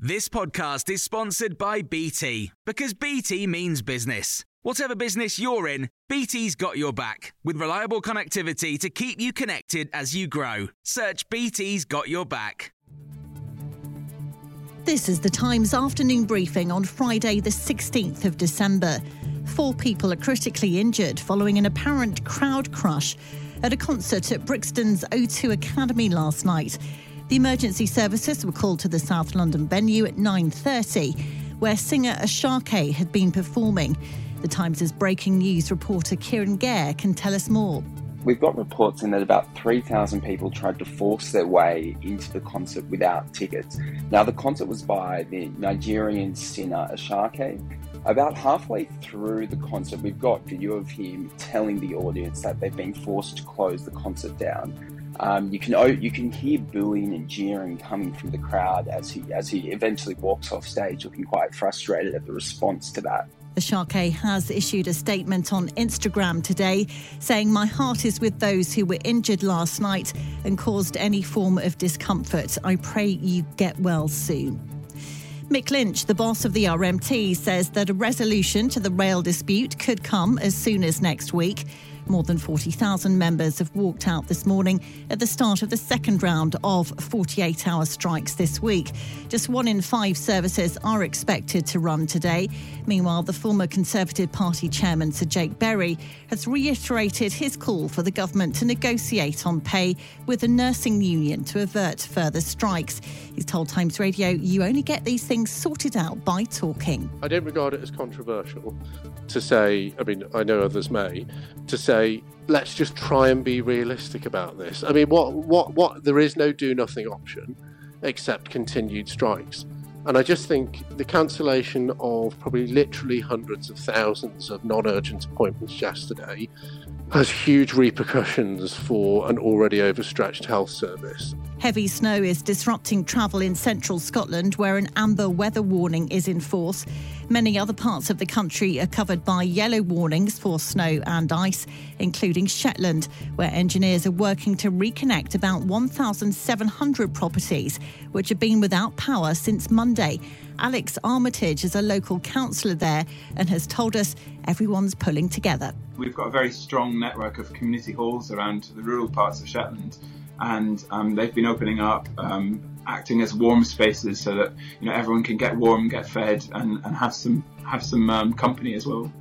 This podcast is sponsored by BT because BT means business. Whatever business you're in, BT's got your back with reliable connectivity to keep you connected as you grow. Search BT's got your back. This is the Times afternoon briefing on Friday, the 16th of December. Four people are critically injured following an apparent crowd crush at a concert at Brixton's O2 Academy last night. The emergency services were called to the South London venue at 9:30, where singer Asake had been performing. The Times' breaking news reporter Kieran Gair can tell us more. We've got reports in that about 3,000 people tried to force their way into the concert without tickets. Now, the concert was by the Nigerian singer Asake. About halfway through the concert, we've got video of him telling the audience that they've been forced to close the concert down. Um, you can you can hear booing and jeering coming from the crowd as he as he eventually walks off stage, looking quite frustrated at the response to that. Asake has issued a statement on Instagram today saying, My heart is with those who were injured last night and caused any form of discomfort. I pray you get well soon. Mick Lynch, the boss of the RMT, says that a resolution to the rail dispute could come as soon as next week. More than 40,000 members have walked out this morning at the start of the second round of 48 hour strikes this week. Just one in five services are expected to run today. Meanwhile, the former Conservative Party chairman, Sir Jake Berry, has reiterated his call for the government to negotiate on pay with the nursing union to avert further strikes. He's told Times Radio, you only get these things sorted out by talking. I don't regard it as controversial to say, I mean, I know others may, to say, let's just try and be realistic about this. I mean, what, what, what, there is no do nothing option except continued strikes. And I just think the cancellation of probably literally hundreds of thousands of non urgent appointments yesterday has huge repercussions for an already overstretched health service. Heavy snow is disrupting travel in central Scotland, where an amber weather warning is in force. Many other parts of the country are covered by yellow warnings for snow and ice, including Shetland, where engineers are working to reconnect about 1,700 properties which have been without power since Monday. Alex Armitage is a local councillor there and has told us everyone's pulling together. We've got a very strong network of community halls around the rural parts of Shetland, and um, they've been opening up, um, acting as warm spaces so that you know everyone can get warm, get fed, and, and have some have some um, company as well.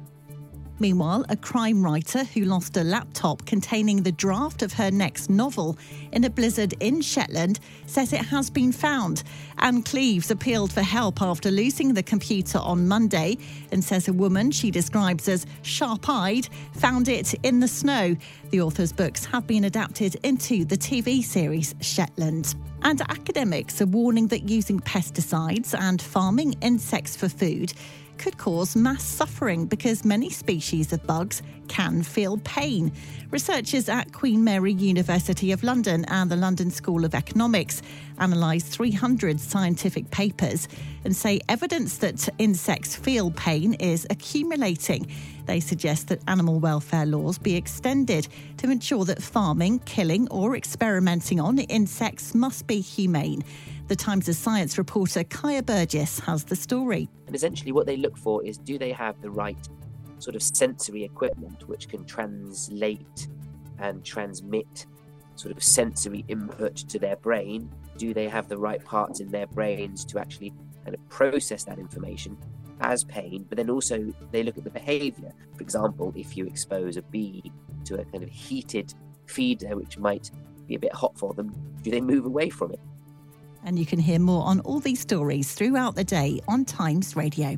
Meanwhile, a crime writer who lost a laptop containing the draft of her next novel in a blizzard in Shetland says it has been found. Ann Cleeves appealed for help after losing the computer on Monday and says a woman she describes as sharp eyed found it in the snow. The author's books have been adapted into the TV series Shetland. And academics are warning that using pesticides and farming insects for food could cause mass suffering because many species of bugs can feel pain. Researchers at Queen Mary University of London and the London School of Economics analysed 300 scientific papers and say evidence that insects feel pain is accumulating. They suggest that animal welfare laws be extended to ensure that farming, killing, or experimenting on insects must be humane. The Times' of science reporter Kaya Burgess has the story. And essentially, what they look for is do they have the right sort of sensory equipment which can translate and transmit sort of sensory input to their brain? Do they have the right parts in their brains to actually kind of process that information as pain? But then also they look at the behavior. For example, if you expose a bee to a kind of heated feeder which might be a bit hot for them, do they move away from it? And you can hear more on all these stories throughout the day on Times Radio.